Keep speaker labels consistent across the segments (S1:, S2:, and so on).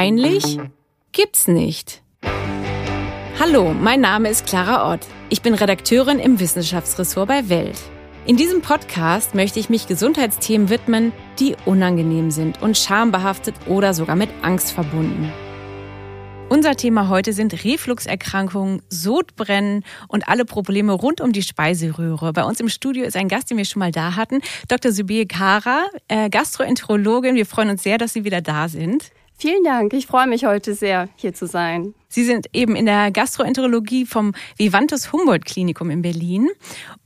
S1: Peinlich? Gibt's nicht. Hallo, mein Name ist Clara Ott. Ich bin Redakteurin im Wissenschaftsressort bei Welt. In diesem Podcast möchte ich mich Gesundheitsthemen widmen, die unangenehm sind und schambehaftet oder sogar mit Angst verbunden. Unser Thema heute sind Refluxerkrankungen, Sodbrennen und alle Probleme rund um die Speiseröhre. Bei uns im Studio ist ein Gast, den wir schon mal da hatten, Dr. Subir Kara, äh, Gastroenterologin. Wir freuen uns sehr, dass Sie wieder da sind.
S2: Vielen Dank. Ich freue mich heute sehr, hier zu sein.
S1: Sie sind eben in der Gastroenterologie vom Vivantes Humboldt Klinikum in Berlin.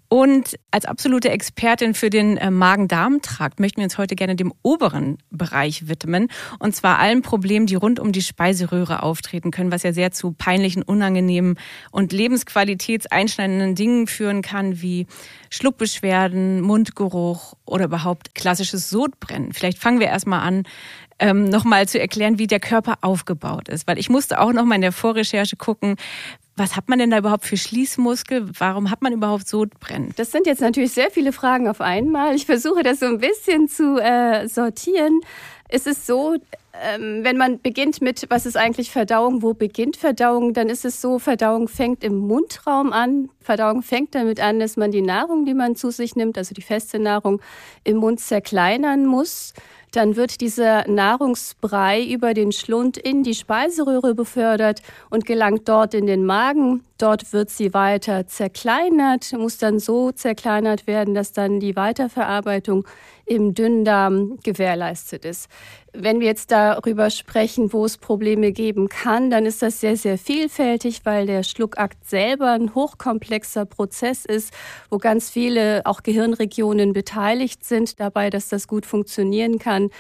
S1: Und als absolute Expertin für den äh, Magen-Darm-Trakt möchten wir uns heute gerne dem oberen Bereich widmen. Und zwar allen Problemen, die rund um die Speiseröhre auftreten können, was ja sehr zu peinlichen, unangenehmen und lebensqualitätseinschneidenden Dingen führen kann, wie Schluckbeschwerden, Mundgeruch oder überhaupt klassisches Sodbrennen. Vielleicht fangen wir erstmal an, ähm, nochmal zu erklären, wie der Körper aufgebaut ist. Weil ich musste auch nochmal in der Vorrecherche gucken, was hat man denn da überhaupt für Schließmuskel? Warum hat man überhaupt Sodbrennen?
S2: Das sind jetzt natürlich sehr viele Fragen auf einmal. Ich versuche das so ein bisschen zu äh, sortieren. Es ist so, ähm, wenn man beginnt mit, was ist eigentlich Verdauung, wo beginnt Verdauung, dann ist es so, Verdauung fängt im Mundraum an. Verdauung fängt damit an, dass man die Nahrung, die man zu sich nimmt, also die feste Nahrung, im Mund zerkleinern muss dann wird dieser Nahrungsbrei über den Schlund in die Speiseröhre befördert und gelangt dort in den Magen. Dort wird sie weiter zerkleinert, muss dann so zerkleinert werden, dass dann die Weiterverarbeitung im Dünndarm gewährleistet ist. Wenn wir jetzt darüber sprechen, wo es Probleme geben kann, dann ist das sehr, sehr vielfältig, weil der Schluckakt selber ein hochkomplexer Prozess ist, wo ganz viele auch Gehirnregionen beteiligt sind dabei, dass das gut funktionieren kann.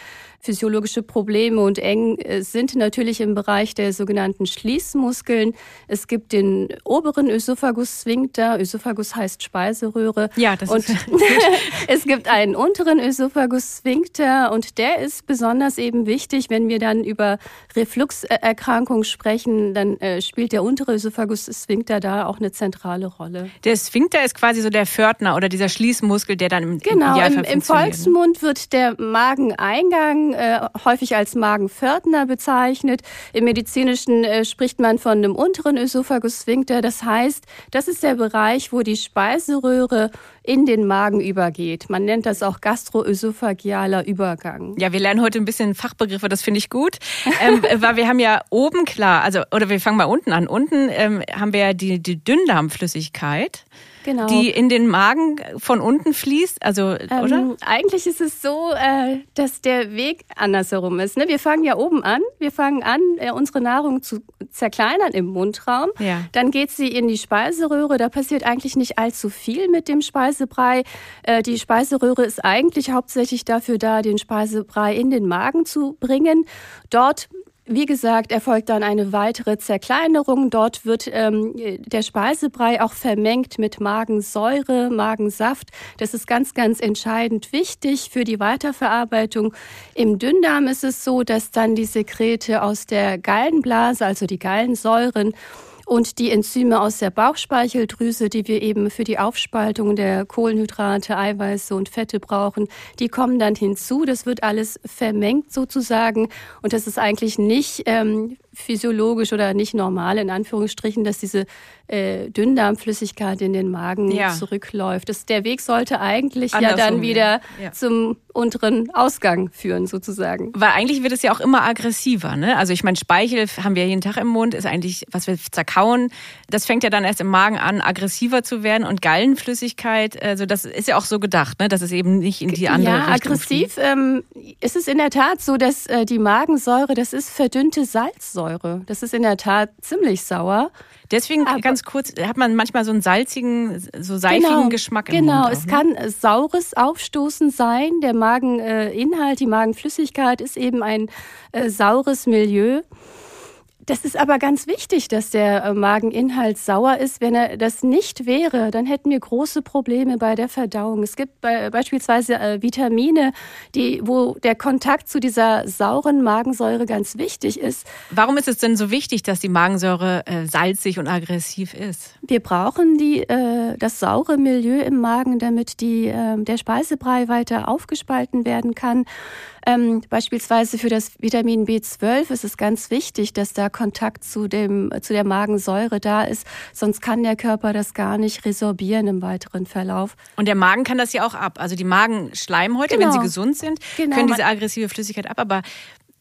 S2: Physiologische Probleme und eng äh, sind natürlich im Bereich der sogenannten Schließmuskeln. Es gibt den oberen Ösophagus-Sphinkter. Ösophagus heißt Speiseröhre.
S1: Ja, das
S2: und
S1: ist
S2: es gibt einen unteren Ösophagus-Sphinkter und der ist besonders eben wichtig, wenn wir dann über Refluxerkrankungen sprechen, dann äh, spielt der untere Ösophagus-Sphinkter da auch eine zentrale Rolle.
S1: Der Sphinkter ist quasi so der Pförtner oder dieser Schließmuskel, der dann im
S2: Genau,
S1: im,
S2: im, im Volksmund wird der Mageneingang äh, häufig als Magenpförtner bezeichnet. Im Medizinischen äh, spricht man von einem unteren Ösophagus-Sphinkter. Das heißt, das ist der Bereich, wo die Speiseröhre in den Magen übergeht. Man nennt das auch gastroösophagealer Übergang.
S1: Ja, wir lernen heute ein bisschen Fachbegriffe, das finde ich gut. ähm, weil wir haben ja oben klar, also oder wir fangen mal unten an. Unten ähm, haben wir ja die, die Dünndarmflüssigkeit genau. die in den Magen von unten fließt? Also, ähm, oder?
S2: Eigentlich ist es so, äh, dass der Weg andersherum ist. Ne? Wir fangen ja oben an. Wir fangen an, äh, unsere Nahrung zu zerkleinern im Mundraum. Ja. Dann geht sie in die Speiseröhre. Da passiert eigentlich nicht allzu viel mit dem Speisebrei. Äh, die Speiseröhre ist eigentlich hauptsächlich dafür da, den Speisebrei in den Magen zu bringen. Dort wie gesagt, erfolgt dann eine weitere Zerkleinerung. Dort wird ähm, der Speisebrei auch vermengt mit Magensäure, Magensaft. Das ist ganz, ganz entscheidend wichtig für die Weiterverarbeitung. Im Dünndarm ist es so, dass dann die Sekrete aus der Gallenblase, also die Gallensäuren, und die Enzyme aus der Bauchspeicheldrüse, die wir eben für die Aufspaltung der Kohlenhydrate, Eiweiße und Fette brauchen, die kommen dann hinzu. Das wird alles vermengt sozusagen und das ist eigentlich nicht ähm, physiologisch oder nicht normal in Anführungsstrichen, dass diese äh, Dünndarmflüssigkeit in den Magen ja. zurückläuft. Das, der Weg sollte eigentlich Andersrum, ja dann wieder ja. zum unteren Ausgang führen, sozusagen.
S1: Weil eigentlich wird es ja auch immer aggressiver. Ne? Also ich meine, Speichel haben wir jeden Tag im Mund, ist eigentlich, was wir zerkauen. Das fängt ja dann erst im Magen an, aggressiver zu werden. Und Gallenflüssigkeit, also das ist ja auch so gedacht, ne? dass es eben nicht in die andere
S2: ja,
S1: Richtung
S2: aggressiv ähm, ist es in der Tat so, dass äh, die Magensäure, das ist verdünnte Salzsäure. Das ist in der Tat ziemlich sauer.
S1: Deswegen Aber ganz kurz, hat man manchmal so einen salzigen, so seifigen
S2: genau,
S1: Geschmack im
S2: Genau,
S1: Mund
S2: es ne? kann saures Aufstoßen sein. Der Mageninhalt, die Magenflüssigkeit ist eben ein äh, saures Milieu. Das ist aber ganz wichtig, dass der äh, Mageninhalt sauer ist. Wenn er das nicht wäre, dann hätten wir große Probleme bei der Verdauung. Es gibt beispielsweise äh, Vitamine, die, wo der Kontakt zu dieser sauren Magensäure ganz wichtig ist.
S1: Warum ist es denn so wichtig, dass die Magensäure äh, salzig und aggressiv ist?
S2: Wir brauchen die, das saure Milieu im Magen, damit die, der Speisebrei weiter aufgespalten werden kann. Ähm, beispielsweise für das Vitamin B12 ist es ganz wichtig, dass da Kontakt zu, dem, zu der Magensäure da ist. Sonst kann der Körper das gar nicht resorbieren im weiteren Verlauf.
S1: Und der Magen kann das ja auch ab. Also die Magenschleimhäute, genau. wenn sie genau. gesund sind, genau. können diese aggressive Flüssigkeit ab. Aber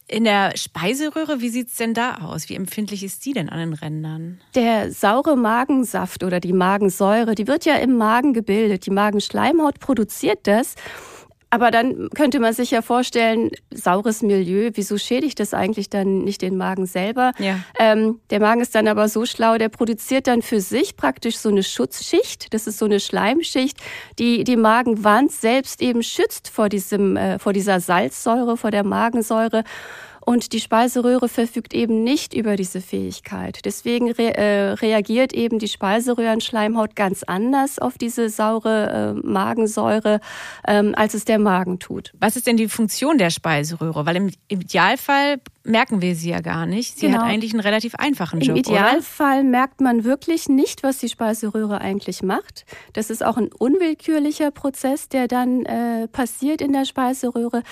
S1: in der Speiseröhre, wie sieht es denn da aus? Wie empfindlich ist die denn an den Rändern?
S2: Der saure Magensaft oder die Magensäure, die wird ja im Magen gebildet. Die Magenschleimhaut produziert das. Aber dann könnte man sich ja vorstellen, saures Milieu, wieso schädigt das eigentlich dann nicht den Magen selber? Ja. Ähm, der Magen ist dann aber so schlau, der produziert dann für sich praktisch so eine Schutzschicht. Das ist so eine Schleimschicht, die die Magenwand selbst eben schützt vor diesem, äh, vor dieser Salzsäure, vor der Magensäure. Und die Speiseröhre verfügt eben nicht über diese Fähigkeit. Deswegen re äh, reagiert eben die Speiseröhrenschleimhaut ganz anders auf diese saure äh, Magensäure, ähm, als es der Magen tut.
S1: Was ist denn die Funktion der Speiseröhre? Weil im, im Idealfall merken wir sie ja gar nicht. Sie genau. hat eigentlich einen relativ einfachen Job.
S2: Im Idealfall oder? merkt man wirklich nicht, was die Speiseröhre eigentlich macht. Das ist auch ein unwillkürlicher Prozess, der dann äh, passiert in der Speiseröhre.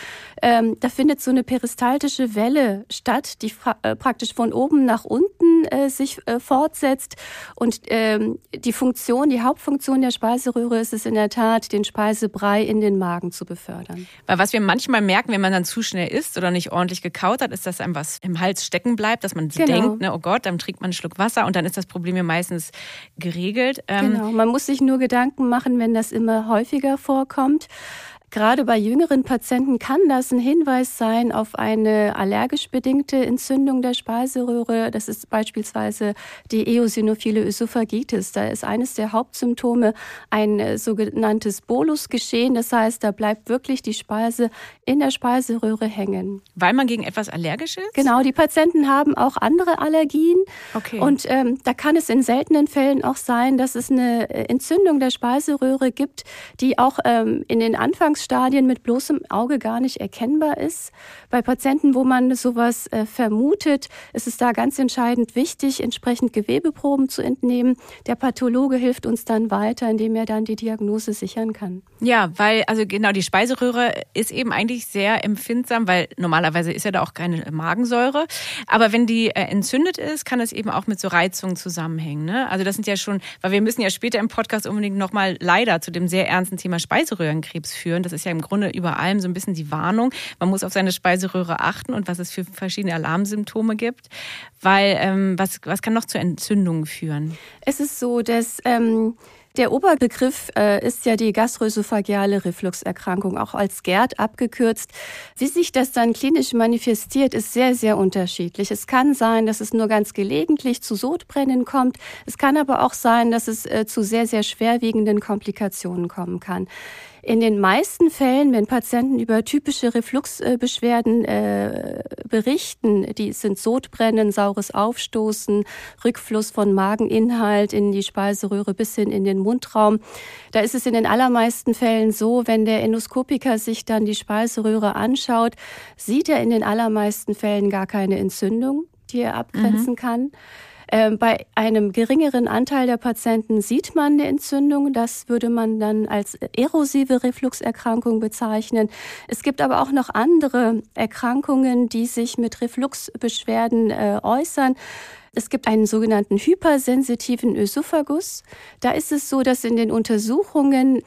S2: Ähm, da findet so eine peristaltische Welle statt, die äh, praktisch von oben nach unten äh, sich äh, fortsetzt. Und ähm, die Funktion, die Hauptfunktion der Speiseröhre ist es in der Tat, den Speisebrei in den Magen zu befördern.
S1: Weil was wir manchmal merken, wenn man dann zu schnell isst oder nicht ordentlich gekaut hat, ist, dass einem was im Hals stecken bleibt, dass man genau. denkt, ne, oh Gott, dann trinkt man einen Schluck Wasser und dann ist das Problem ja meistens geregelt.
S2: Ähm, genau, man muss sich nur Gedanken machen, wenn das immer häufiger vorkommt. Gerade bei jüngeren Patienten kann das ein Hinweis sein auf eine allergisch bedingte Entzündung der Speiseröhre. Das ist beispielsweise die eosinophile Ösophagitis. Da ist eines der Hauptsymptome ein äh, sogenanntes Bolusgeschehen. Das heißt, da bleibt wirklich die Speise in der Speiseröhre hängen.
S1: Weil man gegen etwas allergisch ist?
S2: Genau, die Patienten haben auch andere Allergien. Okay. Und ähm, da kann es in seltenen Fällen auch sein, dass es eine äh, Entzündung der Speiseröhre gibt, die auch ähm, in den Anfangs Anfangsstadien mit bloßem Auge gar nicht erkennbar ist. Bei Patienten, wo man sowas äh, vermutet, ist es da ganz entscheidend wichtig, entsprechend Gewebeproben zu entnehmen. Der Pathologe hilft uns dann weiter, indem er dann die Diagnose sichern kann.
S1: Ja, weil also genau die Speiseröhre ist eben eigentlich sehr empfindsam, weil normalerweise ist ja da auch keine Magensäure. Aber wenn die äh, entzündet ist, kann es eben auch mit so Reizungen zusammenhängen. Ne? Also das sind ja schon, weil wir müssen ja später im Podcast unbedingt nochmal leider zu dem sehr ernsten Thema Speiseröhrenkrebs führen. Das das ist ja im Grunde über allem so ein bisschen die Warnung. Man muss auf seine Speiseröhre achten und was es für verschiedene Alarmsymptome gibt. Weil ähm, was, was kann noch zu Entzündungen führen?
S2: Es ist so, dass ähm, der Oberbegriff äh, ist ja die gastroesophageale Refluxerkrankung, auch als GERD abgekürzt. Wie sich das dann klinisch manifestiert, ist sehr, sehr unterschiedlich. Es kann sein, dass es nur ganz gelegentlich zu Sodbrennen kommt. Es kann aber auch sein, dass es äh, zu sehr, sehr schwerwiegenden Komplikationen kommen kann. In den meisten Fällen, wenn Patienten über typische Refluxbeschwerden äh, berichten, die sind Sodbrennen, saures Aufstoßen, Rückfluss von Mageninhalt in die Speiseröhre bis hin in den Mundraum. Da ist es in den allermeisten Fällen so, wenn der Endoskopiker sich dann die Speiseröhre anschaut, sieht er in den allermeisten Fällen gar keine Entzündung, die er abgrenzen mhm. kann. Ähm, bei einem geringeren Anteil der Patienten sieht man eine Entzündung. Das würde man dann als erosive Refluxerkrankung bezeichnen. Es gibt aber auch noch andere Erkrankungen, die sich mit Refluxbeschwerden äh, äußern. Es gibt einen sogenannten hypersensitiven Ösophagus. Da ist es so, dass in den Untersuchungen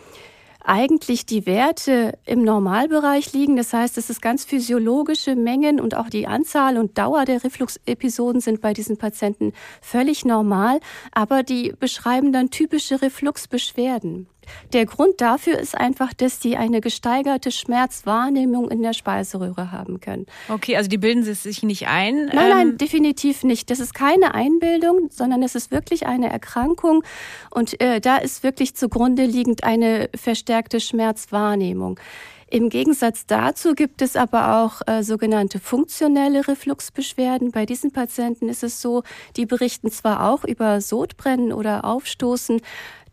S2: eigentlich die Werte im Normalbereich liegen. Das heißt, es ist ganz physiologische Mengen und auch die Anzahl und Dauer der Refluxepisoden sind bei diesen Patienten völlig normal, aber die beschreiben dann typische Refluxbeschwerden. Der Grund dafür ist einfach, dass die eine gesteigerte Schmerzwahrnehmung in der Speiseröhre haben können.
S1: Okay, also die bilden sie sich nicht ein?
S2: Nein, nein, ähm, definitiv nicht. Das ist keine Einbildung, sondern es ist wirklich eine Erkrankung und äh, da ist wirklich zugrunde liegend eine verstärkte Schmerzwahrnehmung. Im Gegensatz dazu gibt es aber auch äh, sogenannte funktionelle Refluxbeschwerden. Bei diesen Patienten ist es so, die berichten zwar auch über Sodbrennen oder Aufstoßen,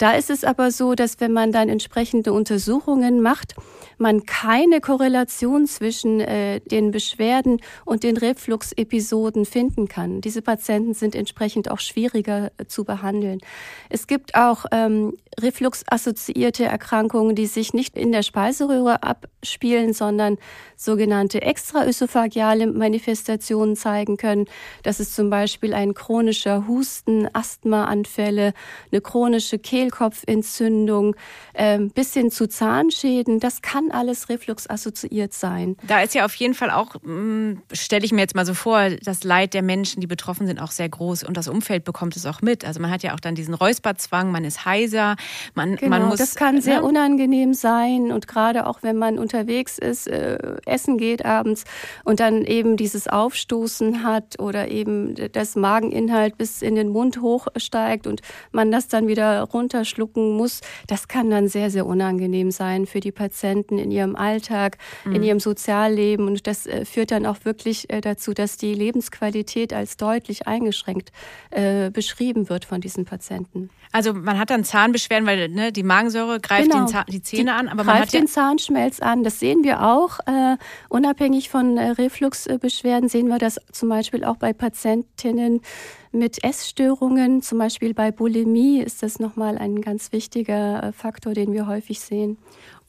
S2: da ist es aber so, dass wenn man dann entsprechende Untersuchungen macht, man keine Korrelation zwischen äh, den Beschwerden und den Reflux-Episoden finden kann. Diese Patienten sind entsprechend auch schwieriger äh, zu behandeln. Es gibt auch ähm, Reflux-assoziierte Erkrankungen, die sich nicht in der Speiseröhre abspielen, sondern sogenannte extraösophageale Manifestationen zeigen können. Das ist zum Beispiel ein chronischer Husten, Asthmaanfälle, eine chronische Kehlkopfentzündung, äh, bis hin zu Zahnschäden. Das kann alles refluxassoziiert sein.
S1: Da ist ja auf jeden Fall auch, hm, stelle ich mir jetzt mal so vor, das Leid der Menschen, die betroffen sind, auch sehr groß und das Umfeld bekommt es auch mit. Also man hat ja auch dann diesen Räusperzwang, man ist heiser, man,
S2: genau,
S1: man muss.
S2: Das kann sehr ne? unangenehm sein und gerade auch wenn man unterwegs ist, äh, essen geht abends und dann eben dieses Aufstoßen hat oder eben das Mageninhalt bis in den Mund hochsteigt und man das dann wieder runterschlucken muss, das kann dann sehr, sehr unangenehm sein für die Patienten in ihrem Alltag, mhm. in ihrem Sozialleben. Und das äh, führt dann auch wirklich äh, dazu, dass die Lebensqualität als deutlich eingeschränkt äh, beschrieben wird von diesen Patienten.
S1: Also man hat dann Zahnbeschwerden, weil ne, die Magensäure greift
S2: genau.
S1: die Zähne
S2: die
S1: an,
S2: aber man greift ja den Zahnschmelz an. Das sehen wir auch. Äh, unabhängig von äh, Refluxbeschwerden sehen wir das zum Beispiel auch bei Patientinnen mit Essstörungen, zum Beispiel bei Bulimie, ist das nochmal ein ganz wichtiger äh, Faktor, den wir häufig sehen.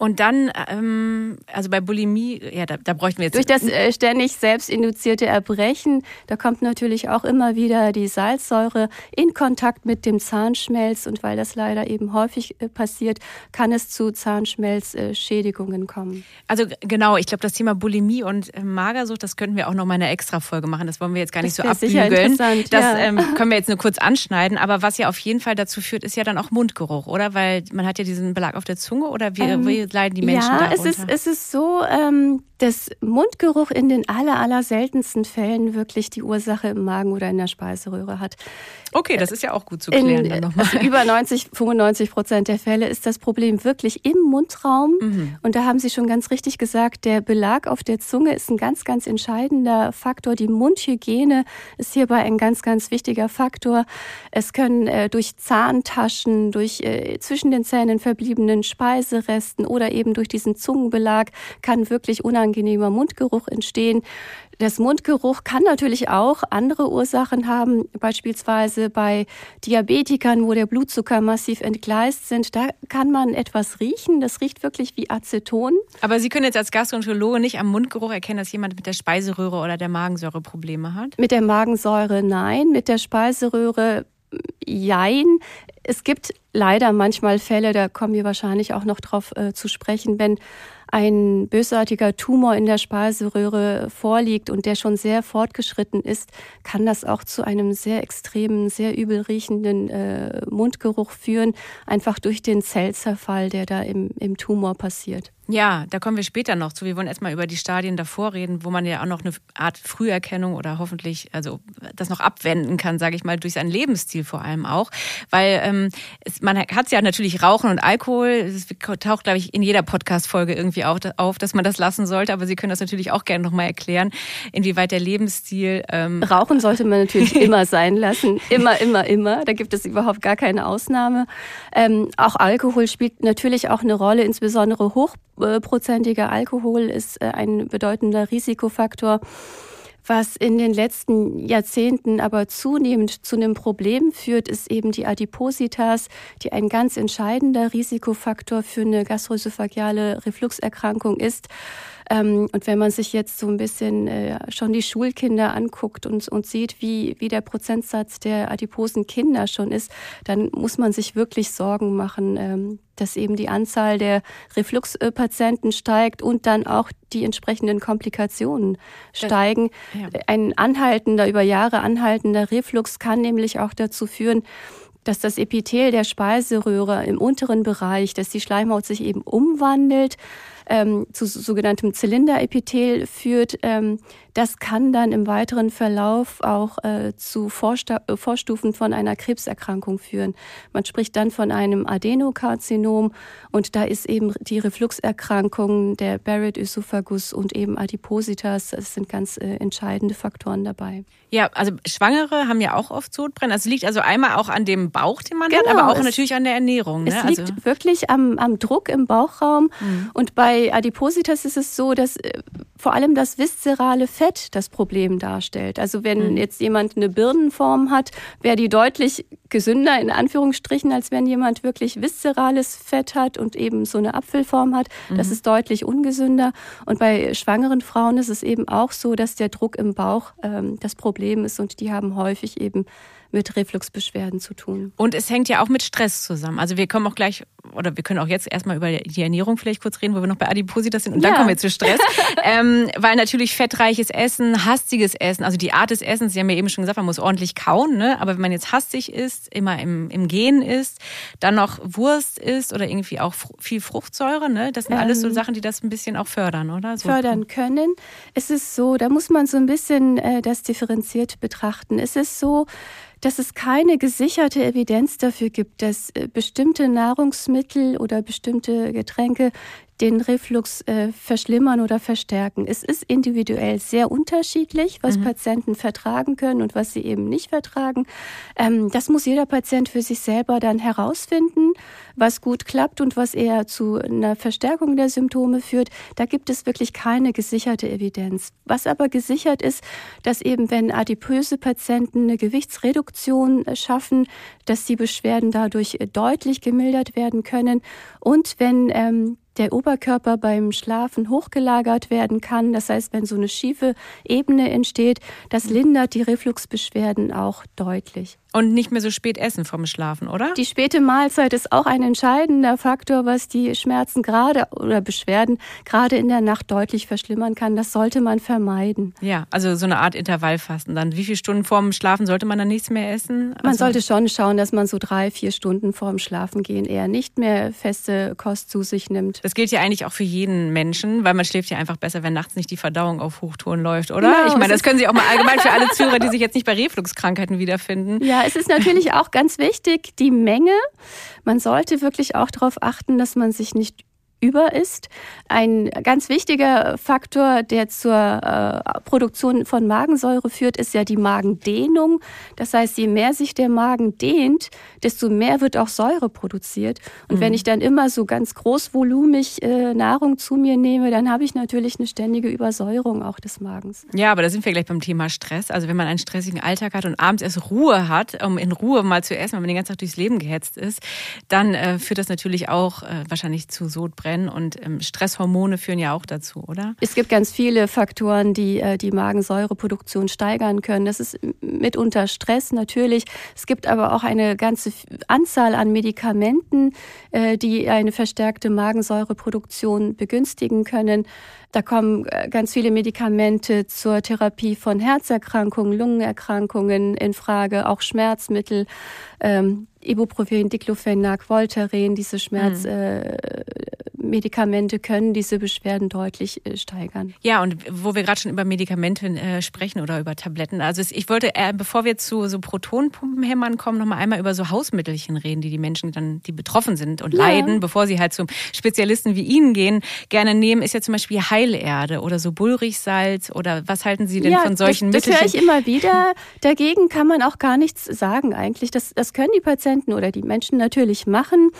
S1: Und dann, ähm, also bei Bulimie, ja, da, da bräuchten wir jetzt.
S2: Durch das äh, ständig selbstinduzierte Erbrechen, da kommt natürlich auch immer wieder die Salzsäure in Kontakt mit dem Zahnschmelz. Und weil das leider eben häufig äh, passiert, kann es zu Zahnschmelzschädigungen kommen.
S1: Also genau, ich glaube, das Thema Bulimie und äh, Magersucht, das könnten wir auch noch mal eine extra Folge machen. Das wollen wir jetzt gar nicht das so abbügeln. Das ja. ähm, können wir jetzt nur kurz anschneiden. Aber was ja auf jeden Fall dazu führt, ist ja dann auch Mundgeruch, oder? Weil man hat ja diesen Belag auf der Zunge oder wie, ähm, wie leiden die Menschen
S2: ja,
S1: darunter?
S2: Ja, es ist, es ist so, ähm, dass Mundgeruch in den aller, aller seltensten Fällen wirklich die Ursache im Magen oder in der Speiseröhre hat.
S1: Okay, das ist ja auch gut zu klären.
S2: In, also über 90, 95 Prozent der Fälle ist das Problem wirklich im Mundraum. Mhm. Und da haben Sie schon ganz richtig gesagt, der Belag auf der Zunge ist ein ganz, ganz entscheidender Faktor. Die Mundhygiene ist hierbei ein ganz, ganz wichtiger Faktor. Es können äh, durch Zahntaschen, durch äh, zwischen den Zähnen verbliebenen Speiseresten oder eben durch diesen Zungenbelag kann wirklich unangenehmer Mundgeruch entstehen. Das Mundgeruch kann natürlich auch andere Ursachen haben, beispielsweise bei Diabetikern, wo der Blutzucker massiv entgleist sind. Da kann man etwas riechen. Das riecht wirklich wie Aceton.
S1: Aber Sie können jetzt als Gastroenterologe nicht am Mundgeruch erkennen, dass jemand mit der Speiseröhre oder der Magensäure Probleme hat?
S2: Mit der Magensäure nein, mit der Speiseröhre jein. Es gibt leider manchmal Fälle, da kommen wir wahrscheinlich auch noch drauf äh, zu sprechen, wenn ein bösartiger Tumor in der Speiseröhre vorliegt und der schon sehr fortgeschritten ist, kann das auch zu einem sehr extremen, sehr übel riechenden äh, Mundgeruch führen, einfach durch den Zellzerfall, der da im, im Tumor passiert.
S1: Ja, da kommen wir später noch zu. Wir wollen erstmal über die Stadien davor reden, wo man ja auch noch eine Art Früherkennung oder hoffentlich, also das noch abwenden kann, sage ich mal, durch seinen Lebensstil vor allem auch. Weil ähm, es, man hat ja natürlich Rauchen und Alkohol. Es taucht, glaube ich, in jeder Podcast-Folge irgendwie auch auf, dass man das lassen sollte. Aber Sie können das natürlich auch gerne nochmal erklären, inwieweit der Lebensstil.
S2: Ähm Rauchen sollte man natürlich immer sein lassen. Immer, immer, immer. Da gibt es überhaupt gar keine Ausnahme. Ähm, auch Alkohol spielt natürlich auch eine Rolle, insbesondere hoch hochprozentiger Alkohol ist äh, ein bedeutender Risikofaktor. Was in den letzten Jahrzehnten aber zunehmend zu einem Problem führt, ist eben die Adipositas, die ein ganz entscheidender Risikofaktor für eine gastroesophageale Refluxerkrankung ist. Ähm, und wenn man sich jetzt so ein bisschen äh, schon die Schulkinder anguckt und, und sieht, wie, wie der Prozentsatz der adiposen Kinder schon ist, dann muss man sich wirklich Sorgen machen, ähm, dass eben die Anzahl der Refluxpatienten steigt und dann auch die entsprechenden Komplikationen steigen. Ja. Ein anhaltender, über Jahre anhaltender Reflux kann nämlich auch dazu führen, dass das Epithel der Speiseröhre im unteren Bereich, dass die Schleimhaut sich eben umwandelt ähm, zu sogenanntem Zylinderepithel führt. Ähm, das kann dann im weiteren Verlauf auch äh, zu Vorsta äh, Vorstufen von einer Krebserkrankung führen. Man spricht dann von einem Adenokarzinom und da ist eben die Refluxerkrankung, der Barrett-Esophagus und eben Adipositas, das sind ganz äh, entscheidende Faktoren dabei.
S1: Ja, also Schwangere haben ja auch oft Sodbrennen. Also liegt also einmal auch an dem Bauch, den man genau, hat, aber auch natürlich an der Ernährung.
S2: Ne? Es liegt also wirklich am, am Druck im Bauchraum mhm. und bei Adipositas ist es so, dass äh, vor allem das viszerale Fett das Problem darstellt. Also wenn mhm. jetzt jemand eine Birnenform hat, wäre die deutlich gesünder in Anführungsstrichen, als wenn jemand wirklich viszerales Fett hat und eben so eine Apfelform hat. Das mhm. ist deutlich ungesünder. Und bei schwangeren Frauen ist es eben auch so, dass der Druck im Bauch ähm, das Problem ist und die haben häufig eben mit Refluxbeschwerden zu tun.
S1: Und es hängt ja auch mit Stress zusammen. Also wir kommen auch gleich, oder wir können auch jetzt erstmal über die Ernährung vielleicht kurz reden, wo wir noch bei Adipositas sind und dann ja. kommen wir zu Stress. ähm, weil natürlich fettreiches Essen, hastiges Essen, also die Art des Essens, Sie haben ja eben schon gesagt, man muss ordentlich kauen, ne? aber wenn man jetzt hastig isst, immer im, im Gehen isst, dann noch Wurst isst oder irgendwie auch viel Fruchtsäure, ne? das sind ähm, alles so ähm. Sachen, die das ein bisschen auch fördern, oder? So
S2: fördern können. Es ist so, da muss man so ein bisschen äh, das differenziert betrachten. Es ist so, dass es keine gesicherte Evidenz dafür gibt, dass äh, bestimmte Nahrungsmittel oder bestimmte Getränke den Reflux äh, verschlimmern oder verstärken. Es ist individuell sehr unterschiedlich, was mhm. Patienten vertragen können und was sie eben nicht vertragen. Ähm, das muss jeder Patient für sich selber dann herausfinden, was gut klappt und was eher zu einer Verstärkung der Symptome führt. Da gibt es wirklich keine gesicherte Evidenz. Was aber gesichert ist, dass eben wenn adipöse Patienten eine Gewichtsreduktion schaffen, dass die Beschwerden dadurch deutlich gemildert werden können und wenn ähm, der Oberkörper beim Schlafen hochgelagert werden kann. Das heißt, wenn so eine schiefe Ebene entsteht, das lindert die Refluxbeschwerden auch deutlich.
S1: Und nicht mehr so spät essen vom Schlafen, oder?
S2: Die späte Mahlzeit ist auch ein entscheidender Faktor, was die Schmerzen gerade oder Beschwerden gerade in der Nacht deutlich verschlimmern kann. Das sollte man vermeiden.
S1: Ja, also so eine Art Intervallfasten dann. Wie viele Stunden vorm Schlafen sollte man dann nichts mehr essen?
S2: Also man sollte schon schauen, dass man so drei, vier Stunden vorm Schlafen gehen eher nicht mehr feste Kost zu sich nimmt.
S1: Das gilt ja eigentlich auch für jeden Menschen, weil man schläft ja einfach besser, wenn nachts nicht die Verdauung auf Hochtouren läuft, oder? Genau, ich meine, das können Sie auch mal allgemein für alle Zuhörer, die sich jetzt nicht bei Refluxkrankheiten wiederfinden.
S2: Ja, es ist natürlich auch ganz wichtig, die Menge. Man sollte wirklich auch darauf achten, dass man sich nicht über ist. Ein ganz wichtiger Faktor, der zur äh, Produktion von Magensäure führt, ist ja die Magendehnung. Das heißt, je mehr sich der Magen dehnt, desto mehr wird auch Säure produziert. Und mhm. wenn ich dann immer so ganz großvolumig äh, Nahrung zu mir nehme, dann habe ich natürlich eine ständige Übersäuerung auch des Magens.
S1: Ja, aber da sind wir gleich beim Thema Stress. Also wenn man einen stressigen Alltag hat und abends erst Ruhe hat, um in Ruhe mal zu essen, wenn man den ganzen Tag durchs Leben gehetzt ist, dann äh, führt das natürlich auch äh, wahrscheinlich zu Sodbrennen Sodbrennen und ähm, Stresshormone führen ja auch dazu, oder?
S2: Es gibt ganz viele Faktoren, die äh, die Magensäureproduktion steigern können. Das ist mitunter Stress natürlich. Es gibt aber auch eine ganze Anzahl an Medikamenten, äh, die eine verstärkte Magensäureproduktion begünstigen können. Da kommen äh, ganz viele Medikamente zur Therapie von Herzerkrankungen, Lungenerkrankungen in Frage, auch Schmerzmittel. Ähm, Ibuprofen, Diclofenac, Voltaren, diese Schmerzmedikamente mhm. äh, können diese Beschwerden deutlich äh, steigern.
S1: Ja, und wo wir gerade schon über Medikamente äh, sprechen oder über Tabletten, also ich wollte, äh, bevor wir zu so Protonpumpenhämmern kommen, noch mal einmal über so Hausmittelchen reden, die die Menschen dann, die betroffen sind und ja. leiden, bevor sie halt zum Spezialisten wie Ihnen gehen, gerne nehmen, ist ja zum Beispiel Heilerde oder so Bullrichsalz oder was halten Sie denn ja, von solchen
S2: das,
S1: Mittelchen?
S2: Das höre ich immer wieder. Dagegen kann man auch gar nichts sagen eigentlich. Das, das können die Patienten oder die Menschen natürlich machen.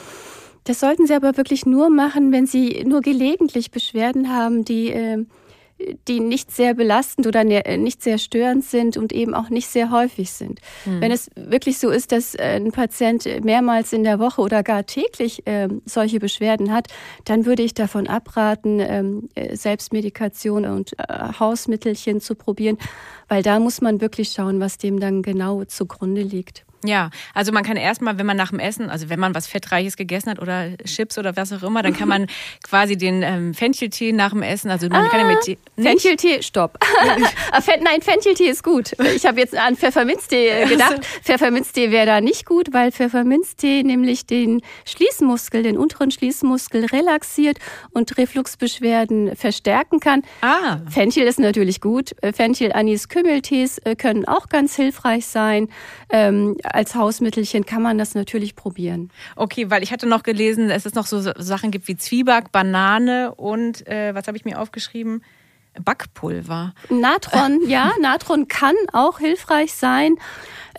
S2: Das sollten sie aber wirklich nur machen, wenn sie nur gelegentlich Beschwerden haben, die, äh, die nicht sehr belastend oder ne, nicht sehr störend sind und eben auch nicht sehr häufig sind. Hm. Wenn es wirklich so ist, dass äh, ein Patient mehrmals in der Woche oder gar täglich äh, solche Beschwerden hat, dann würde ich davon abraten, ähm, Selbstmedikation und Hausmittelchen zu probieren, weil da muss man wirklich schauen, was dem dann genau zugrunde liegt.
S1: Ja, also man kann erstmal, wenn man nach dem Essen, also wenn man was Fettreiches gegessen hat oder Chips oder was auch immer, dann kann man quasi den ähm, Fencheltee nach dem Essen, also man ah, kann ja mit Tee,
S2: Fencheltee, stopp. Ah, nein, Fencheltee ist gut. Ich habe jetzt an Pfefferminztee gedacht. Pfefferminztee wäre da nicht gut, weil Pfefferminztee nämlich den Schließmuskel, den unteren Schließmuskel relaxiert und Refluxbeschwerden verstärken kann.
S1: Ah.
S2: Fenchel ist natürlich gut. Fenchel, Anis, Kümmeltees äh, können auch ganz hilfreich sein. Ähm, als Hausmittelchen kann man das natürlich probieren.
S1: Okay, weil ich hatte noch gelesen, dass es noch so Sachen gibt wie Zwieback, Banane und äh, was habe ich mir aufgeschrieben? Backpulver.
S2: Natron, ja, Natron kann auch hilfreich sein.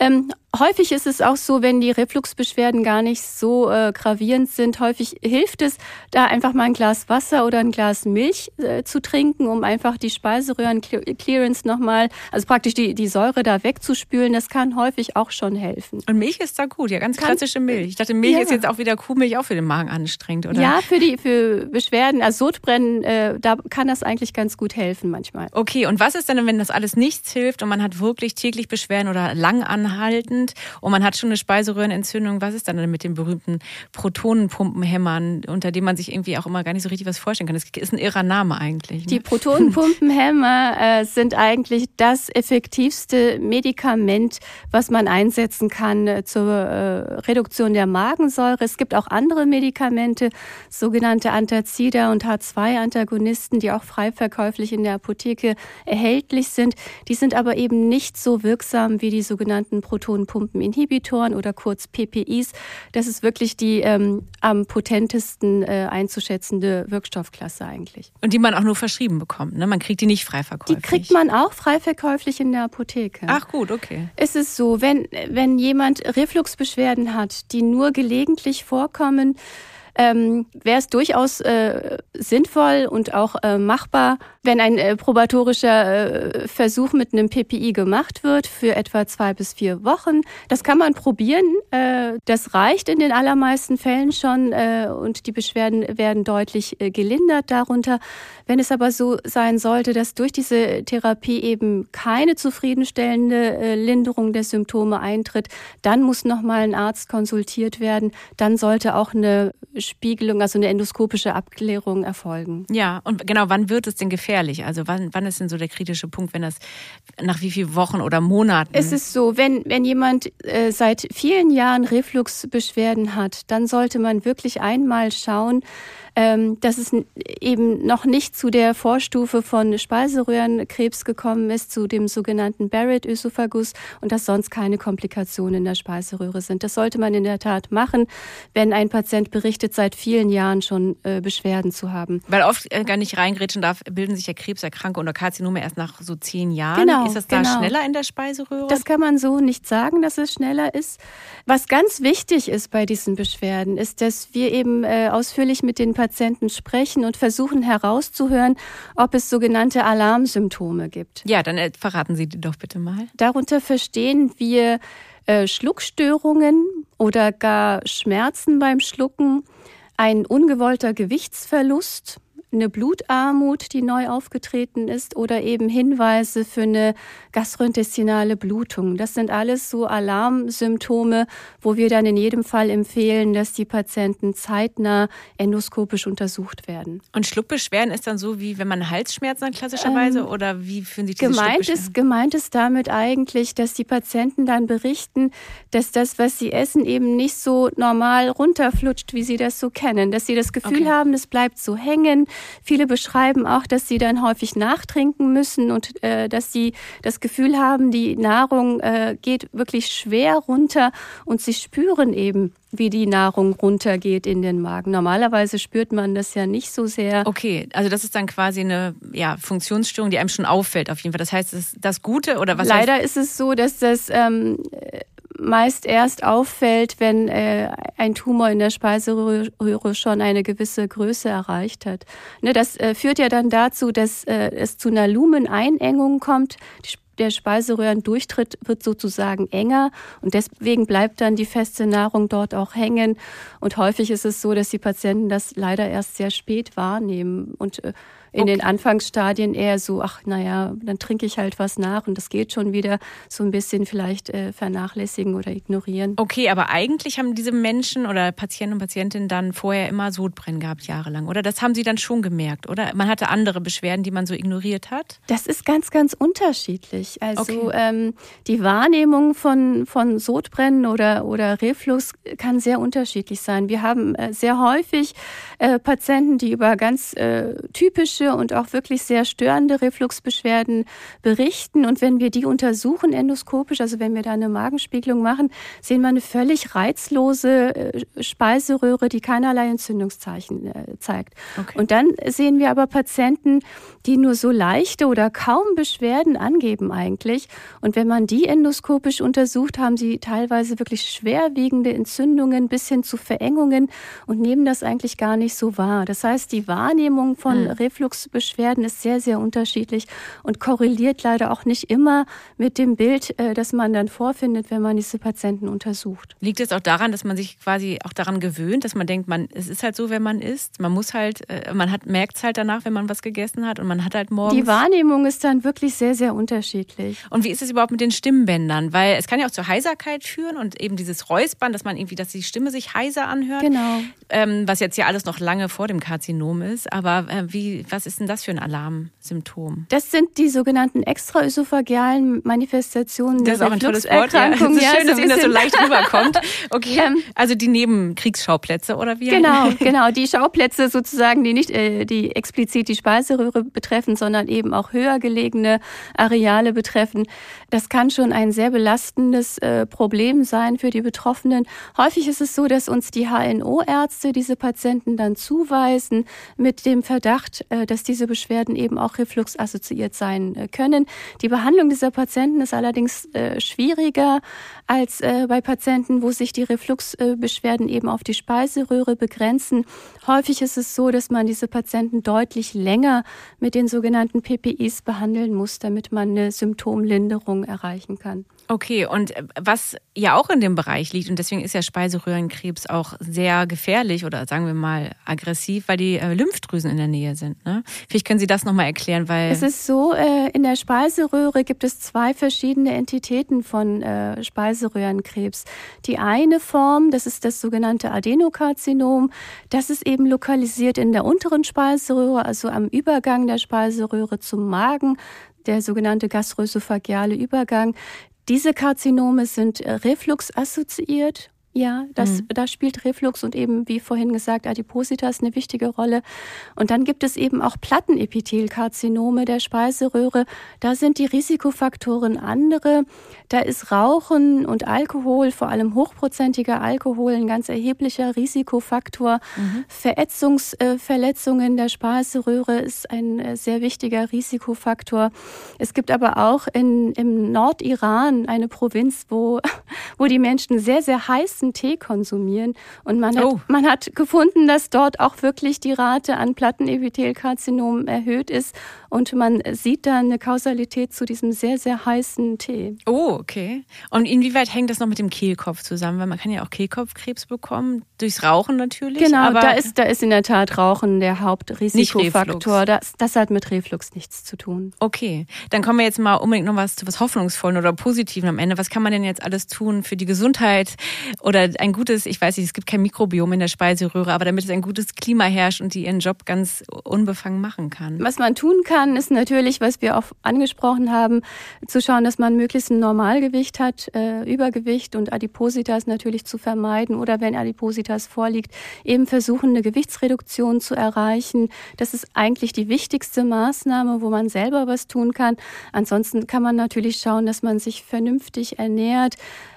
S2: Ähm, häufig ist es auch so, wenn die Refluxbeschwerden gar nicht so äh, gravierend sind, häufig hilft es, da einfach mal ein Glas Wasser oder ein Glas Milch äh, zu trinken, um einfach die Speiseröhren-Clearance nochmal, also praktisch die, die Säure da wegzuspülen. Das kann häufig auch schon helfen.
S1: Und Milch ist da gut, ja, ganz kann, klassische Milch. Ich dachte, Milch ja. ist jetzt auch wieder Kuhmilch auch für den Magen anstrengend, oder?
S2: Ja, für die für Beschwerden, also Sodbrennen, äh, da kann das eigentlich ganz gut helfen manchmal.
S1: Okay, und was ist denn, wenn das alles nichts hilft und man hat wirklich täglich Beschwerden oder lang anhalten? Sind und man hat schon eine Speiseröhrenentzündung, was ist dann denn mit den berühmten Protonenpumpenhämmern, unter denen man sich irgendwie auch immer gar nicht so richtig was vorstellen kann? Das ist ein irrer Name eigentlich. Ne?
S2: Die Protonenpumpenhämmer äh, sind eigentlich das effektivste Medikament, was man einsetzen kann äh, zur äh, Reduktion der Magensäure. Es gibt auch andere Medikamente, sogenannte Antazida und H2-Antagonisten, die auch frei verkäuflich in der Apotheke erhältlich sind. Die sind aber eben nicht so wirksam wie die sogenannten Protonenpumpenhämmer. Pumpeninhibitoren oder kurz PPIs. Das ist wirklich die ähm, am potentesten äh, einzuschätzende Wirkstoffklasse eigentlich.
S1: Und die man auch nur verschrieben bekommt, ne? Man kriegt die nicht frei verkäuflich.
S2: Die kriegt man auch frei verkäuflich in der Apotheke.
S1: Ach gut, okay.
S2: Es ist so, wenn, wenn jemand Refluxbeschwerden hat, die nur gelegentlich vorkommen, ähm, wäre es durchaus äh, sinnvoll und auch äh, machbar, wenn ein äh, probatorischer äh, Versuch mit einem PPI gemacht wird für etwa zwei bis vier Wochen. Das kann man probieren. Äh, das reicht in den allermeisten Fällen schon äh, und die Beschwerden werden deutlich äh, gelindert darunter. Wenn es aber so sein sollte, dass durch diese Therapie eben keine zufriedenstellende äh, Linderung der Symptome eintritt, dann muss nochmal ein Arzt konsultiert werden. Dann sollte auch eine Spiegelung, also eine endoskopische Abklärung erfolgen.
S1: Ja, und genau, wann wird es denn gefährlich? Also wann, wann ist denn so der kritische Punkt, wenn das nach wie vielen Wochen oder Monaten?
S2: Es ist so, wenn, wenn jemand äh, seit vielen Jahren Refluxbeschwerden hat, dann sollte man wirklich einmal schauen, ähm, dass es eben noch nicht zu der Vorstufe von Speiseröhrenkrebs gekommen ist, zu dem sogenannten Barrett-Ösophagus und dass sonst keine Komplikationen in der Speiseröhre sind. Das sollte man in der Tat machen, wenn ein Patient berichtet, seit vielen Jahren schon äh, Beschwerden zu haben.
S1: Weil oft äh, gar nicht reingrätschen darf, bilden sich ja Krebserkrankungen oder Karzinome erst nach so zehn Jahren. Genau, ist das da genau. schneller in der Speiseröhre?
S2: Das kann man so nicht sagen, dass es schneller ist. Was ganz wichtig ist bei diesen Beschwerden, ist, dass wir eben äh, ausführlich mit den Patienten Patienten sprechen und versuchen herauszuhören, ob es sogenannte Alarmsymptome gibt.
S1: Ja, dann äh, verraten Sie die doch bitte mal.
S2: Darunter verstehen wir äh, Schluckstörungen oder gar Schmerzen beim Schlucken, ein ungewollter Gewichtsverlust, eine Blutarmut, die neu aufgetreten ist, oder eben Hinweise für eine gastrointestinale Blutung. Das sind alles so Alarmsymptome, wo wir dann in jedem Fall empfehlen, dass die Patienten zeitnah endoskopisch untersucht werden.
S1: Und Schluckbeschwerden ist dann so, wie wenn man Halsschmerzen hat klassischerweise ähm, oder wie fühlen Sie diese
S2: gemeint ist, gemeint ist damit eigentlich, dass die Patienten dann berichten, dass das, was sie essen, eben nicht so normal runterflutscht, wie sie das so kennen. Dass sie das Gefühl okay. haben, es bleibt so hängen. Viele beschreiben auch, dass sie dann häufig nachtrinken müssen und äh, dass sie das Gefühl haben, die Nahrung äh, geht wirklich schwer runter und sie spüren eben, wie die Nahrung runtergeht in den Magen. Normalerweise spürt man das ja nicht so sehr.
S1: Okay, also das ist dann quasi eine ja, Funktionsstörung, die einem schon auffällt auf jeden Fall. Das heißt, das, das Gute oder was?
S2: Leider ist es so, dass das ähm, meist erst auffällt, wenn äh, ein Tumor in der Speiseröhre schon eine gewisse Größe erreicht hat. Ne, das äh, führt ja dann dazu, dass äh, es zu einer Lumeneinengung kommt. Die der Speiseröhrendurchtritt wird sozusagen enger und deswegen bleibt dann die feste Nahrung dort auch hängen. Und häufig ist es so, dass die Patienten das leider erst sehr spät wahrnehmen und äh, In okay. den Anfangsstadien eher so, ach naja, dann trinke ich halt was nach und das geht schon wieder so ein bisschen vielleicht äh, vernachlässigen oder ignorieren.
S1: Okay, aber eigentlich haben diese Menschen oder Patienten und Patientinnen dann vorher immer Sodbrennen gehabt, jahrelang, oder? Das haben sie dann schon gemerkt, oder? Man hatte andere Beschwerden, die man so ignoriert hat?
S2: Das ist ganz, ganz unterschiedlich. Also okay. ähm, die Wahrnehmung von, von Sodbrennen oder, oder Reflux kann sehr unterschiedlich sein. Wir haben äh, sehr häufig äh, Patienten, die über ganz äh, typische und auch wirklich sehr störende Refluxbeschwerden berichten. Und wenn wir die untersuchen endoskopisch, also wenn wir da eine Magenspiegelung machen, sehen wir eine völlig reizlose äh, Speiseröhre, die keinerlei Entzündungszeichen äh, zeigt. Okay. Und dann sehen wir aber Patienten, die nur so leichte oder kaum Beschwerden angeben eigentlich. Und wenn man die endoskopisch untersucht, haben sie teilweise wirklich schwerwiegende Entzündungen bis hin zu Verengungen und nehmen das eigentlich gar nicht so wahr. Das heißt, die Wahrnehmung von mhm. Refluxbeschwerden ist sehr, sehr unterschiedlich und korreliert leider auch nicht immer mit dem Bild, äh, das man dann vorfindet, wenn man diese Patienten untersucht.
S1: Liegt es auch daran, dass man sich quasi auch daran gewöhnt, dass man denkt, man, es ist halt so, wenn man isst. Man muss halt, äh, man hat, merkt es halt danach, wenn man was gegessen hat und man hat halt morgens.
S2: Die Wahrnehmung ist dann wirklich sehr, sehr unterschiedlich.
S1: Und wie ist es überhaupt mit den Stimmbändern? Weil es kann ja auch zur Heiserkeit führen und eben dieses Räuspern, dass man irgendwie, dass die Stimme sich heiser anhört.
S2: Genau.
S1: Ähm, was jetzt ja alles noch lange vor dem Karzinom ist. Aber äh, wie, was ist denn das für ein Alarmsymptom?
S2: Das sind die sogenannten extraösophagealen Manifestationen
S1: das der Refluxerkrankung. Ja. Das ist schön, dass Ihnen das so leicht rüberkommt. Okay, ähm, also die Nebenkriegsschauplätze oder wie?
S2: Genau, genau. Die Schauplätze sozusagen, die nicht äh, die explizit die Speiseröhre betreffen, sondern eben auch höher gelegene Areale betreffen. Das kann schon ein sehr belastendes äh, Problem sein für die Betroffenen. Häufig ist es so, dass uns die HNO-Ärzte diese Patienten dann zuweisen mit dem Verdacht, äh, dass diese Beschwerden eben auch refluxassoziiert sein äh, können. Die Behandlung dieser Patienten ist allerdings äh, schwieriger als bei Patienten, wo sich die Refluxbeschwerden eben auf die Speiseröhre begrenzen. Häufig ist es so, dass man diese Patienten deutlich länger mit den sogenannten PPIs behandeln muss, damit man eine Symptomlinderung erreichen kann.
S1: Okay, und äh, was ja auch in dem Bereich liegt, und deswegen ist ja Speiseröhrenkrebs auch sehr gefährlich oder sagen wir mal aggressiv, weil die äh, Lymphdrüsen in der Nähe sind. Ne? Vielleicht können Sie das nochmal erklären, weil.
S2: Es ist so, äh, in der Speiseröhre gibt es zwei verschiedene Entitäten von Speiseröhrenkrebs. Die eine Form, das ist das sogenannte Adenokarzinom, das ist eben lokalisiert in der unteren Speiseröhre, also am Übergang der Speiseröhre zum Magen der sogenannte gastroesophageale Übergang. Diese Karzinome sind äh, refluxassoziiert ja, das, mhm. da spielt Reflux und eben, wie vorhin gesagt, Adipositas eine wichtige Rolle. Und dann gibt es eben auch Plattenepithelkarzinome der Speiseröhre. Da sind die Risikofaktoren andere. Da ist Rauchen und Alkohol, vor allem hochprozentiger Alkohol, ein ganz erheblicher Risikofaktor. Mhm. Verätzungsverletzungen der Speiseröhre ist ein äh, sehr wichtiger Risikofaktor. Es gibt aber auch in, im Nordiran eine Provinz, wo, wo die Menschen sehr, sehr heiß heißen Tee konsumieren. Und man hat, oh. man hat gefunden, dass dort auch wirklich die Rate an Plattenepithelkarzinomen erhöht ist. Und man sieht da eine Kausalität zu diesem sehr, sehr heißen Tee.
S1: Oh, okay. Und inwieweit hängt das noch mit dem Kehlkopf zusammen? Weil man kann ja auch Kehlkopfkrebs bekommen, durchs Rauchen natürlich.
S2: Genau, da, ist, da ist in der Tat Rauchen der Hauptrisikofaktor. Das, das hat mit Reflux nichts zu tun.
S1: Okay, dann kommen wir jetzt mal unbedingt noch was zu was Hoffnungsvollen oder Positiven am Ende. Was kann man denn jetzt alles tun für die Gesundheit oder ein gutes, ich weiß nicht, es gibt kein Mikrobiom in der Speiseröhre, aber damit es ein gutes Klima herrscht und die ihren Job ganz unbefangen machen kann?
S2: Was man tun kann, kann, ist natürlich, was wir auch angesprochen haben, zu schauen, dass man möglichst ein Normalgewicht hat, äh, Übergewicht und Adipositas natürlich zu vermeiden oder wenn Adipositas vorliegt, eben versuchen, eine Gewichtsreduktion zu erreichen. Das ist eigentlich die wichtigste Maßnahme, wo man selber was tun kann. Ansonsten kann man natürlich schauen, dass man sich vernünftig ernährt,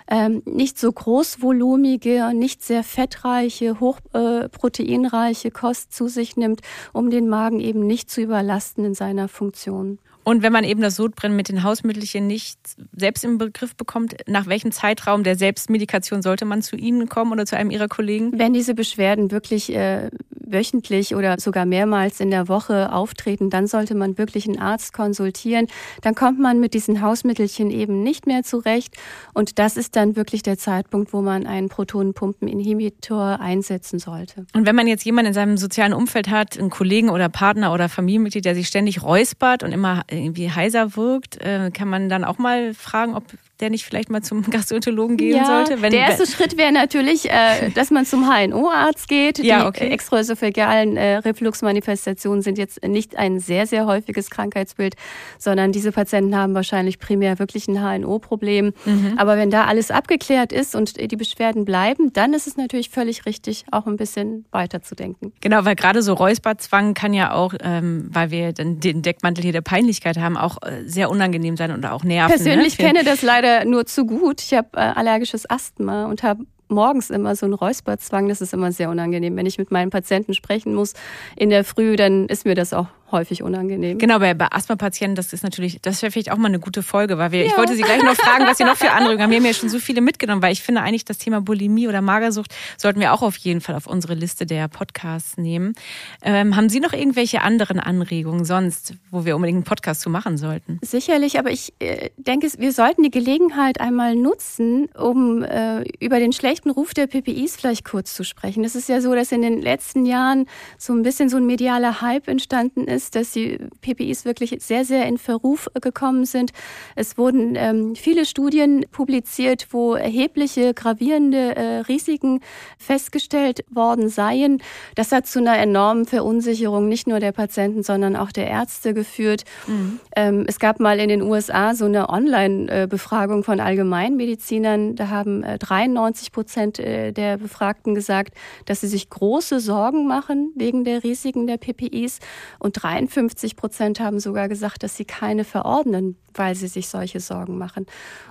S2: ähm, nicht so großvolumige nicht sehr fettreiche, hochproteinreiche äh, Kost zu sich nimmt, um den Magen eben nicht zu überlasten in seiner Funktion.
S1: Und wenn man eben das Sodbrennen mit den Hausmittelchen nicht selbst im Begriff bekommt, nach welchem Zeitraum der Selbstmedikation sollte man zu Ihnen kommen oder zu einem Ihrer Kollegen?
S2: Wenn diese Beschwerden wirklich äh, wöchentlich oder sogar mehrmals in der Woche auftreten, dann sollte man wirklich einen Arzt konsultieren. Dann kommt man mit diesen Hausmittelchen eben nicht mehr zurecht. Und das ist dann wirklich der Zeitpunkt, wo man einen Protonenpumpeninhibitor einsetzen sollte.
S1: Und wenn man jetzt jemanden in seinem sozialen Umfeld hat, einen Kollegen oder Partner oder Familienmitglied, der sich ständig räuspert und immer irgendwie heiser wirkt, äh, kann man dann auch mal fragen, ob der nicht vielleicht mal zum Gastroenterologen gehen
S2: ja,
S1: sollte?
S2: Wenn, der erste Schritt wäre natürlich, äh, dass man zum HNO-Arzt geht.
S1: Ja, okay.
S2: Die extraösophagealen äh, Refluxmanifestationen sind jetzt nicht ein sehr, sehr häufiges Krankheitsbild, sondern diese Patienten haben wahrscheinlich primär wirklich ein HNO-Problem. Mhm. Aber wenn da alles abgeklärt ist und die Beschwerden bleiben, dann ist es natürlich völlig richtig, auch ein bisschen weiterzudenken.
S1: Genau, weil gerade so Räusperzwang kann ja auch, ähm, weil wir dann den Deckmantel hier der Peinlichkeit haben, auch äh, sehr unangenehm sein und auch nerven.
S2: Persönlich ne? kenne das leider leider nur zu gut. Ich habe äh, allergisches Asthma und habe morgens immer so einen Räusperzwang. Das ist immer sehr unangenehm. Wenn ich mit meinen Patienten sprechen muss in der Früh, dann ist mir das auch häufig unangenehm.
S1: Genau, bei, bei Asthma-Patienten, das ist natürlich, das wäre vielleicht auch mal eine gute Folge, weil wir, ja. ich wollte Sie gleich noch fragen, was Sie noch für Anregungen haben. Wir haben ja schon so viele mitgenommen, weil ich finde eigentlich das Thema Bulimie oder Magersucht sollten wir auch auf jeden Fall auf unsere Liste der Podcasts nehmen. Ähm, haben Sie noch irgendwelche anderen Anregungen sonst, wo wir unbedingt einen Podcast zu machen sollten?
S2: Sicherlich, aber ich äh, denke, wir sollten die Gelegenheit einmal nutzen, um äh, über den schlechten Ruf der PPIs vielleicht kurz zu sprechen. Es ist ja so, dass in den letzten Jahren so ein bisschen so ein medialer Hype entstanden ist ist, dass die PPIs wirklich sehr, sehr in Verruf gekommen sind. Es wurden ähm, viele Studien publiziert, wo erhebliche gravierende äh, Risiken festgestellt worden seien. Das hat zu einer enormen Verunsicherung nicht nur der Patienten, sondern auch der Ärzte geführt. Mhm. Ähm, es gab mal in den USA so eine Online-Befragung von Allgemeinmedizinern. Da haben äh, 93 Prozent äh, der Befragten gesagt, dass sie sich große Sorgen machen wegen der Risiken der PPIs und 53 Prozent haben sogar gesagt, dass sie keine verordnen, weil sie sich solche Sorgen machen.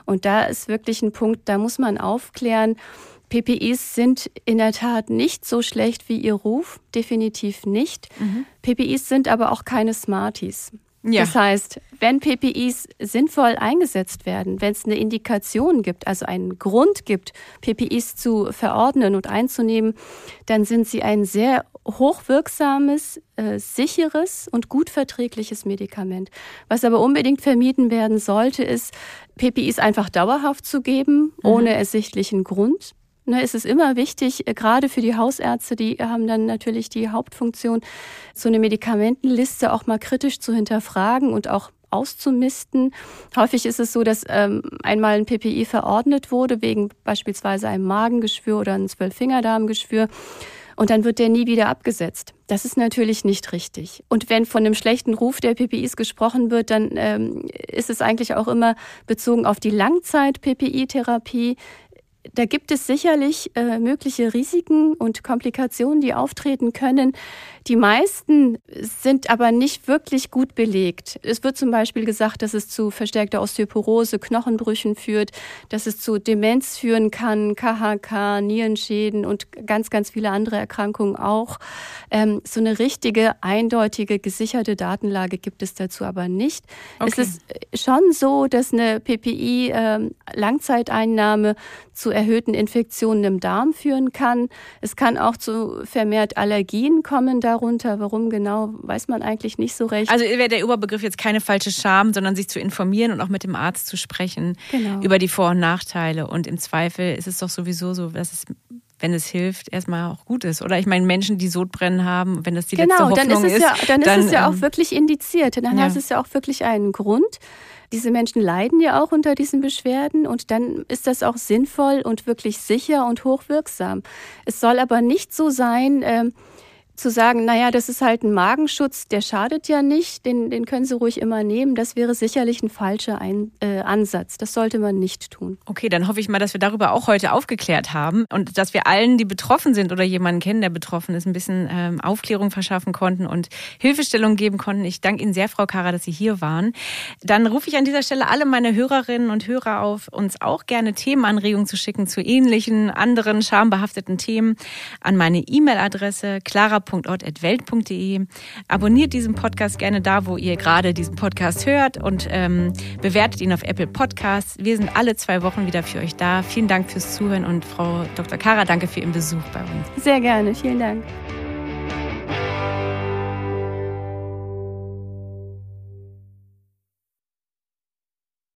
S2: Und da ist wirklich ein Punkt, da muss man aufklären. PPIs sind in der Tat nicht so schlecht wie ihr Ruf, definitiv nicht. Mhm. PPIs sind aber auch keine Smarties. Ja. Das heißt, wenn PPIs sinnvoll eingesetzt werden, wenn es eine Indikation gibt, also einen Grund gibt, PPIs zu verordnen und einzunehmen, dann sind sie ein sehr hochwirksames, äh, sicheres und gut verträgliches Medikament. Was aber unbedingt vermieden werden sollte, ist, PPIs einfach dauerhaft zu geben, mhm. ohne ersichtlichen Grund. Ne, es ist immer wichtig, äh, gerade für die Hausärzte, die haben dann natürlich die Hauptfunktion, so eine Medikamentenliste auch mal kritisch zu hinterfragen und auch auszumisten. Häufig ist es so, dass ähm, einmal ein PPI verordnet wurde, wegen beispielsweise einem Magengeschwür oder einem Zwölffingerdarmgeschwür. Und dann wird der nie wieder abgesetzt. Das ist natürlich nicht richtig. Und wenn von einem schlechten Ruf der PPIs gesprochen wird, dann ähm, ist es eigentlich auch immer bezogen auf die Langzeit-PPI-Therapie da gibt es sicherlich äh, mögliche Risiken und Komplikationen, die auftreten können. Die meisten sind aber nicht wirklich gut belegt. Es wird zum Beispiel gesagt, dass es zu verstärkter Osteoporose, Knochenbrüchen führt, dass es zu Demenz führen kann, KHK, Nierenschäden und ganz, ganz viele andere Erkrankungen auch. Ähm, so eine richtige, eindeutige, gesicherte Datenlage gibt es dazu aber nicht. Okay. Es ist schon so, dass eine PPI-Langzeiteinnahme ähm, zu erhöhten Infektionen im Darm führen kann. Es kann auch zu vermehrt Allergien kommen darunter. Warum genau, weiß man eigentlich nicht so recht.
S1: Also wäre der Überbegriff jetzt keine falsche Scham, sondern sich zu informieren und auch mit dem Arzt zu sprechen genau. über die Vor- und Nachteile. Und im Zweifel ist es doch sowieso so, dass es wenn es hilft, erstmal auch gut ist. Oder ich meine, Menschen, die Sodbrennen haben, wenn das die genau, letzte Hoffnung
S2: dann ist, es
S1: ist,
S2: ja, dann, dann ist es ja auch ähm, wirklich indiziert. Dann ja. hat es ja auch wirklich einen Grund. Diese Menschen leiden ja auch unter diesen Beschwerden und dann ist das auch sinnvoll und wirklich sicher und hochwirksam. Es soll aber nicht so sein, äh, zu sagen, naja, das ist halt ein Magenschutz, der schadet ja nicht, den, den können Sie ruhig immer nehmen, das wäre sicherlich ein falscher ein äh, Ansatz. Das sollte man nicht tun.
S1: Okay, dann hoffe ich mal, dass wir darüber auch heute aufgeklärt haben und dass wir allen, die betroffen sind oder jemanden kennen, der betroffen ist, ein bisschen ähm, Aufklärung verschaffen konnten und Hilfestellung geben konnten. Ich danke Ihnen sehr, Frau Kara, dass Sie hier waren. Dann rufe ich an dieser Stelle alle meine Hörerinnen und Hörer auf, uns auch gerne Themenanregungen zu schicken zu ähnlichen, anderen schambehafteten Themen an meine E-Mail-Adresse clara www.welt.de. Abonniert diesen Podcast gerne da, wo ihr gerade diesen Podcast hört und ähm, bewertet ihn auf Apple Podcasts. Wir sind alle zwei Wochen wieder für euch da. Vielen Dank fürs Zuhören und Frau Dr. Kara, danke für Ihren Besuch bei uns.
S2: Sehr gerne, vielen Dank.